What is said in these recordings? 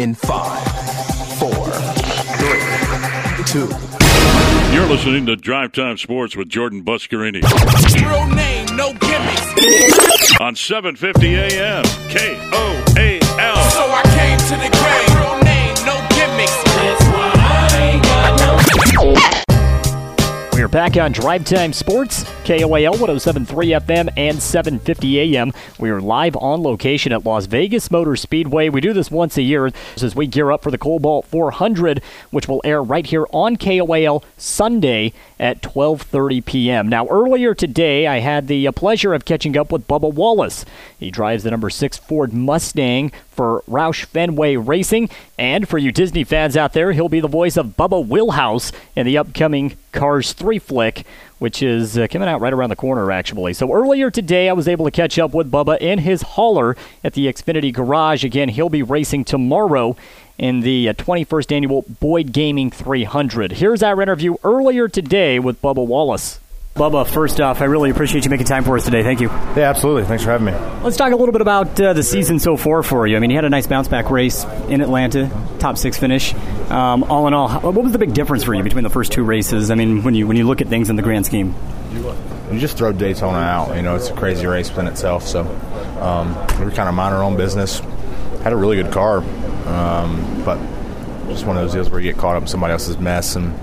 in five, four, three, two. You're listening to Drive Time Sports with Jordan Buscarini. Real name, no gimmicks. On 750 AM, KOAL. So I came to the grave. Real name, no gimmicks. We are back on Drive Time Sports, KOAL 1073 FM and 750 AM. We are live on location at Las Vegas Motor Speedway. We do this once a year as we gear up for the Kobalt 400, which will air right here on KOAL Sunday at 12:30 p.m. Now, earlier today, I had the uh, pleasure of catching up with Bubba Wallace. He drives the number six Ford Mustang for Roush Fenway Racing, and for you Disney fans out there, he'll be the voice of Bubba Wheelhouse in the upcoming Cars 3 flick, which is uh, coming out right around the corner, actually. So earlier today, I was able to catch up with Bubba in his hauler at the Xfinity Garage. Again, he'll be racing tomorrow in the uh, 21st annual Boyd Gaming 300. Here's our interview earlier today with Bubba Wallace. Bubba, first off, I really appreciate you making time for us today. Thank you. Yeah, absolutely. Thanks for having me. Let's talk a little bit about uh, the season so far for you. I mean, you had a nice bounce back race in Atlanta, top six finish. Um, all in all, what was the big difference for you between the first two races? I mean, when you when you look at things in the grand scheme. You just throw Daytona out. You know, it's a crazy race within itself. So um, we were kind of mind our own business. Had a really good car, um, but just one of those deals where you get caught up in somebody else's mess, and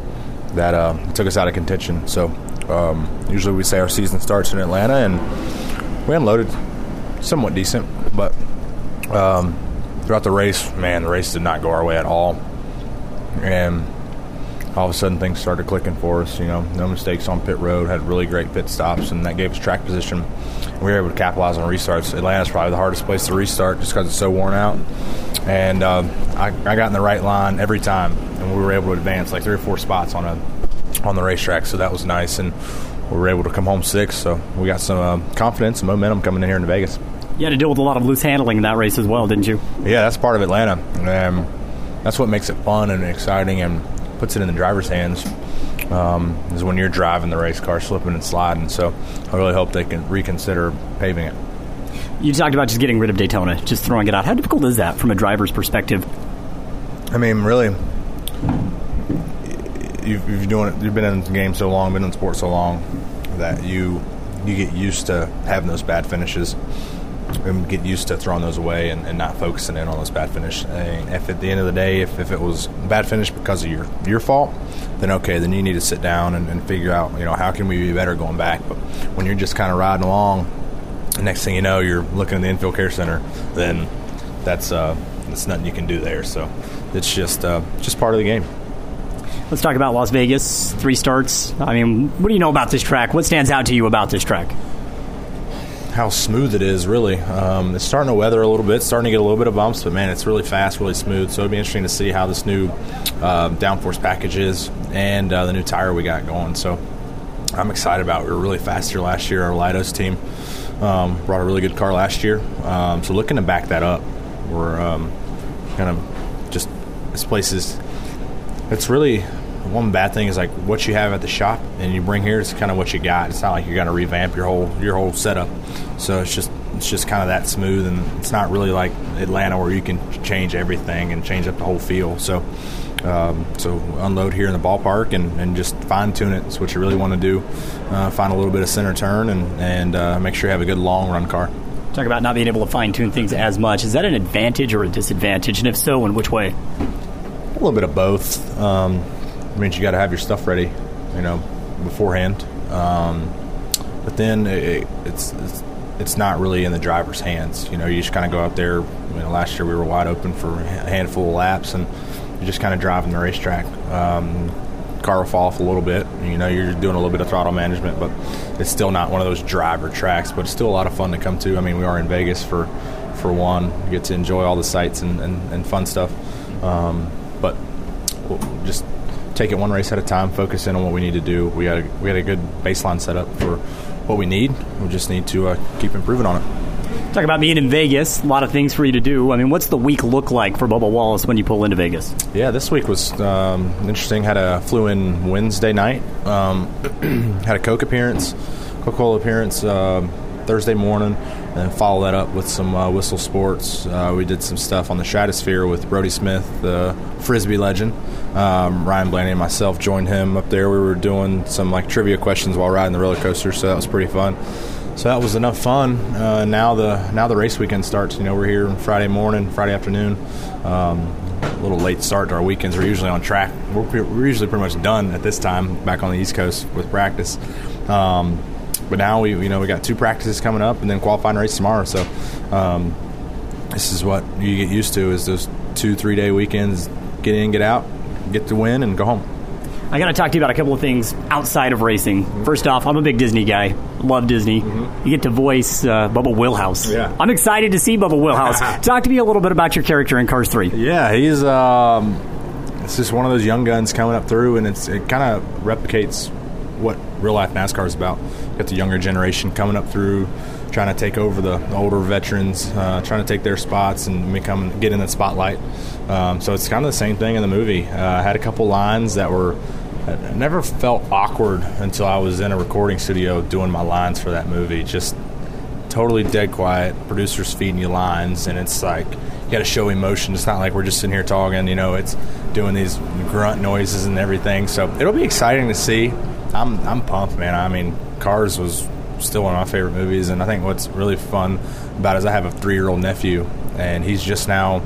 that uh, took us out of contention. So um, usually we say our season starts in Atlanta, and we unloaded somewhat decent, but um, throughout the race, man, the race did not go our way at all, and all of a sudden things started clicking for us. You know, no mistakes on pit road, had really great pit stops, and that gave us track position. We were able to capitalize on restarts. Atlanta's probably the hardest place to restart just because it's so worn out. And uh, I, I got in the right line every time, and we were able to advance like three or four spots on a on the racetrack. So that was nice, and we were able to come home six, So we got some uh, confidence and momentum coming in here into Vegas. You had to deal with a lot of loose handling in that race as well, didn't you? Yeah, that's part of Atlanta. Um, that's what makes it fun and exciting and puts it in the driver's hands. Um, is when you're driving the race car, slipping and sliding. So I really hope they can reconsider paving it. You talked about just getting rid of Daytona, just throwing it out. How difficult is that from a driver's perspective? I mean, really, you've, you've doing it. You've been in the game so long, been in sports so long that you you get used to having those bad finishes and get used to throwing those away and, and not focusing in on those bad finish. And if at the end of the day, if, if it was bad finish because of your your fault, then okay, then you need to sit down and, and figure out you know how can we be better going back. But when you're just kind of riding along, next thing you know, you're looking at the infield care center, then that's uh, that's nothing you can do there. So it's just uh, just part of the game. Let's talk about Las Vegas. Three starts. I mean, what do you know about this track? What stands out to you about this track? how smooth it is, really. Um, it's starting to weather a little bit, starting to get a little bit of bumps, but man, it's really fast, really smooth. So it'll be interesting to see how this new uh, downforce package is and uh, the new tire we got going. So I'm excited about. it. We were really fast here last year. Our Leidos team um, brought a really good car last year. Um, so looking to back that up, we're um, kind of just this place is. It's really one bad thing is like what you have at the shop and you bring here. It's kind of what you got. It's not like you're going to revamp your whole your whole setup. So it's just it's just kind of that smooth, and it's not really like Atlanta where you can change everything and change up the whole feel. So. Um, so unload here in the ballpark and, and just fine tune it. That's what you really want to do. Uh, find a little bit of center turn and and uh, make sure you have a good long run car. Talk about not being able to fine tune things as much. Is that an advantage or a disadvantage? And if so, in which way? A little bit of both. Um, it means you got to have your stuff ready, you know, beforehand. Um, but then it, it's, it's it's not really in the driver's hands. You know, you just kind of go out there. You know, last year we were wide open for a handful of laps, and you're just kind of driving the racetrack. Um, car will fall off a little bit. You know, you're doing a little bit of throttle management, but it's still not one of those driver tracks. But it's still a lot of fun to come to. I mean, we are in Vegas for for one. You get to enjoy all the sights and, and, and fun stuff. Um, but just take it one race at a time. Focus in on what we need to do. We got a, we got a good baseline set up for what we need. We just need to uh, keep improving on it. Talk about being in Vegas. A lot of things for you to do. I mean, what's the week look like for Bubba Wallace when you pull into Vegas? Yeah, this week was um, interesting. Had a flew in Wednesday night. Um, had a Coke appearance, Coca Cola appearance um, Thursday morning. And follow that up with some uh, whistle sports. Uh, we did some stuff on the Stratosphere with Brodie Smith, the frisbee legend. Um, Ryan Blaney and myself joined him up there. We were doing some like trivia questions while riding the roller coaster, so that was pretty fun. So that was enough fun. Uh, now the now the race weekend starts. You know, we're here Friday morning, Friday afternoon. Um, a little late start to our weekends. We're usually on track. We're, we're usually pretty much done at this time back on the East Coast with practice. Um, but now we you know we got two practices coming up and then qualifying race tomorrow. So um, this is what you get used to is those two three day weekends. Get in, get out, get the win, and go home. I got to talk to you about a couple of things outside of racing. First off, I'm a big Disney guy. Love Disney. You get to voice uh, Bubba Wheelhouse. Yeah. I'm excited to see Bubba Wheelhouse. talk to me a little bit about your character in Cars 3. Yeah, he's um, it's just one of those young guns coming up through, and it's it kind of replicates what real life NASCAR is about. got the younger generation coming up through, trying to take over the, the older veterans, uh, trying to take their spots and become get in the spotlight. Um, so it's kind of the same thing in the movie. Uh, I had a couple lines that were. I never felt awkward until I was in a recording studio doing my lines for that movie. Just totally dead quiet. Producers feeding you lines, and it's like you got to show emotion. It's not like we're just sitting here talking. You know, it's doing these grunt noises and everything. So it'll be exciting to see. I'm I'm pumped, man. I mean, Cars was still one of my favorite movies, and I think what's really fun about it is I have a three year old nephew, and he's just now,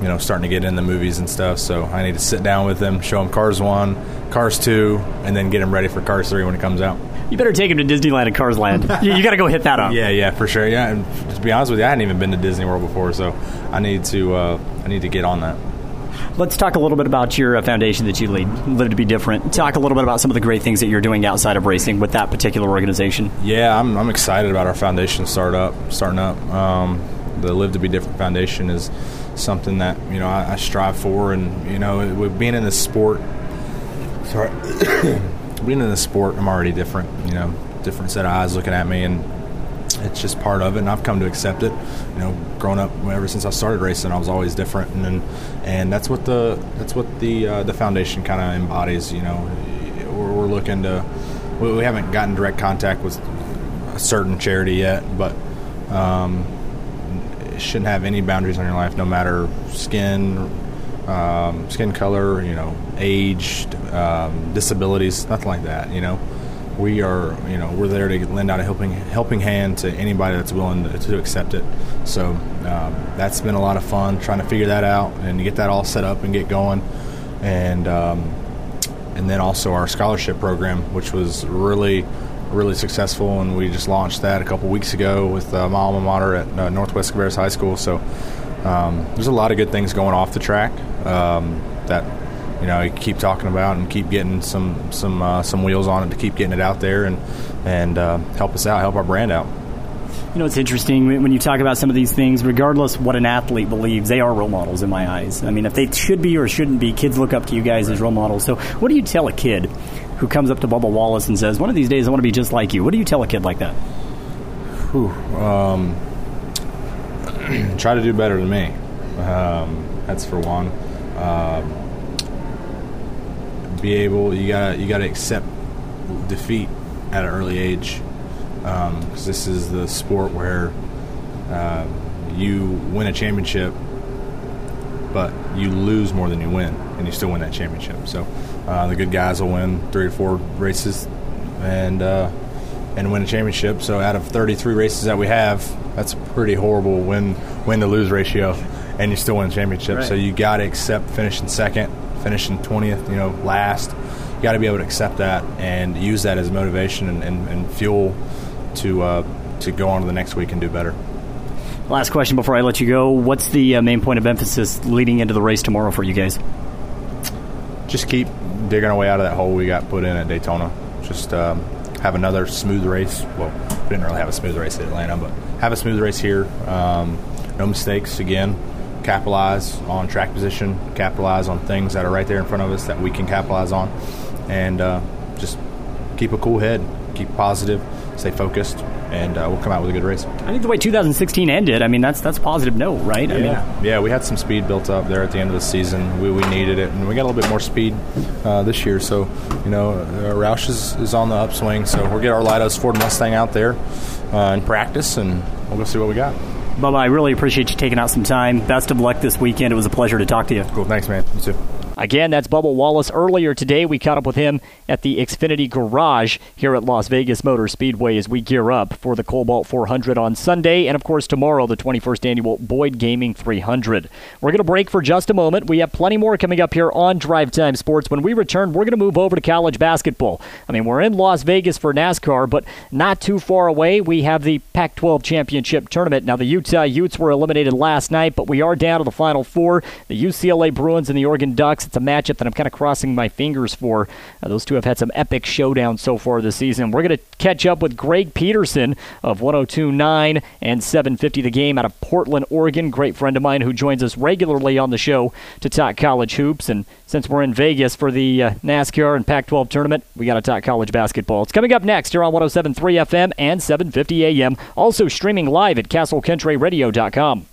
you know, starting to get in the movies and stuff. So I need to sit down with him, show him Cars One, Cars Two, and then get him ready for Cars Three when it comes out. You better take him to Disneyland and Cars Land. you you got to go hit that up. Yeah, yeah, for sure. Yeah, and to be honest with you, I hadn't even been to Disney World before, so I need to uh, I need to get on that. Let's talk a little bit about your uh, foundation that you lead, Live to Be Different. Talk a little bit about some of the great things that you're doing outside of racing with that particular organization. Yeah, I'm, I'm excited about our foundation start up, starting up. Um, the Live to Be Different Foundation is something that you know I, I strive for, and you know, with being in this sport, sorry, being in this sport, I'm already different. You know, different set of eyes looking at me, and it's just part of it, and I've come to accept it. You know, growing up, ever since I started racing, I was always different, and and, that's what the that's what the uh, the foundation kind of embodies. You know, we're, we're looking to we, we haven't gotten direct contact with a certain charity yet, but um, it shouldn't have any boundaries on your life, no matter skin, um, skin color, you know, age, um, disabilities, nothing like that. You know, we are, you know, we're there to lend out a helping helping hand to anybody that's willing to, to accept it. So um, that's been a lot of fun trying to figure that out and get that all set up and get going, and um, and then also our scholarship program, which was really really successful, and we just launched that a couple weeks ago with uh, my alma mater at uh, Northwest Cabarrus High School. So um, there's a lot of good things going off the track um, that you know you keep talking about and keep getting some some uh, some wheels on it to keep getting it out there and and uh, help us out, help our brand out. You know, it's interesting when when you talk about some of these things, regardless what an athlete believes, they are role models in my eyes. I mean, if they should be or shouldn't be, kids look up to you guys as role models. So, what do you tell a kid who comes up to Bubba Wallace and says, one of these days I want to be just like you? What do you tell a kid like that? Whew, um, try to do better than me. Um, that's for one. Um, be able you got you got to accept defeat at an early age because this is the sport where uh, you win a championship, but you lose more than you win, and you still win that championship. So uh, the good guys will win three or four races and uh, and win a championship. So out of 33 races that we have, that's a pretty horrible win win to lose ratio, and you still win a championship. Right. So you got to accept finishing second, finishing 20th, you know, last. You got to be able to accept that and use that as motivation and, and, and fuel to uh, to go on to the next week and do better. Last question before I let you go. What's the uh, main point of emphasis leading into the race tomorrow for you guys? just keep digging our way out of that hole we got put in at Daytona. Just um, have another smooth race. Well, we didn't really have a smooth race at Atlanta, but have a smooth race here. Um, no mistakes again. Capitalize on track position. Capitalize on things that are right there in front of us that we can capitalize on, and uh, just keep a cool head. Keep positive. Stay focused, and uh, we'll come out with a good race. I think the way 2016 ended, I mean, that's that's a positive note, right? I mean, Yeah, yeah, we had some speed built up there at the end of the season. We, we needed it, and we got a little bit more speed uh, this year. So, you know, uh, Roush is, is on the upswing. So we'll get our Leidos Ford Mustang out there uh, in practice and we'll go see what we got. Bubba, I really appreciate you taking out some time. Best of luck this weekend. It was a pleasure to talk to you. Cool. Thanks, man. You too. Again, that's Bubba Wallace. Earlier today, we caught up with him at the Xfinity Garage here at Las Vegas Motor Speedway as we gear up for the Kobalt 400 on Sunday, and of course, tomorrow, the 21st annual Boyd Gaming 300. We're going to break for just a moment. We have plenty more coming up here on Drive Time Sports. When we return, we're going to move over to college basketball. I mean, we're in Las Vegas for NASCAR, but not too far away, we have the Pac 12 Championship Tournament. Now, the Utah Utes were eliminated last night, but we are down to the Final Four. The UCLA Bruins and the Oregon Ducks. It's a matchup that I'm kind of crossing my fingers for. Uh, those two have had some epic showdowns so far this season. We're going to catch up with Greg Peterson of 1029 and 750 the game out of Portland, Oregon. Great friend of mine who joins us regularly on the show to talk college hoops. And since we're in Vegas for the uh, NASCAR and Pac 12 tournament, we got to talk college basketball. It's coming up next here on 1073 FM and 750 AM. Also streaming live at CastleCountryRadio.com.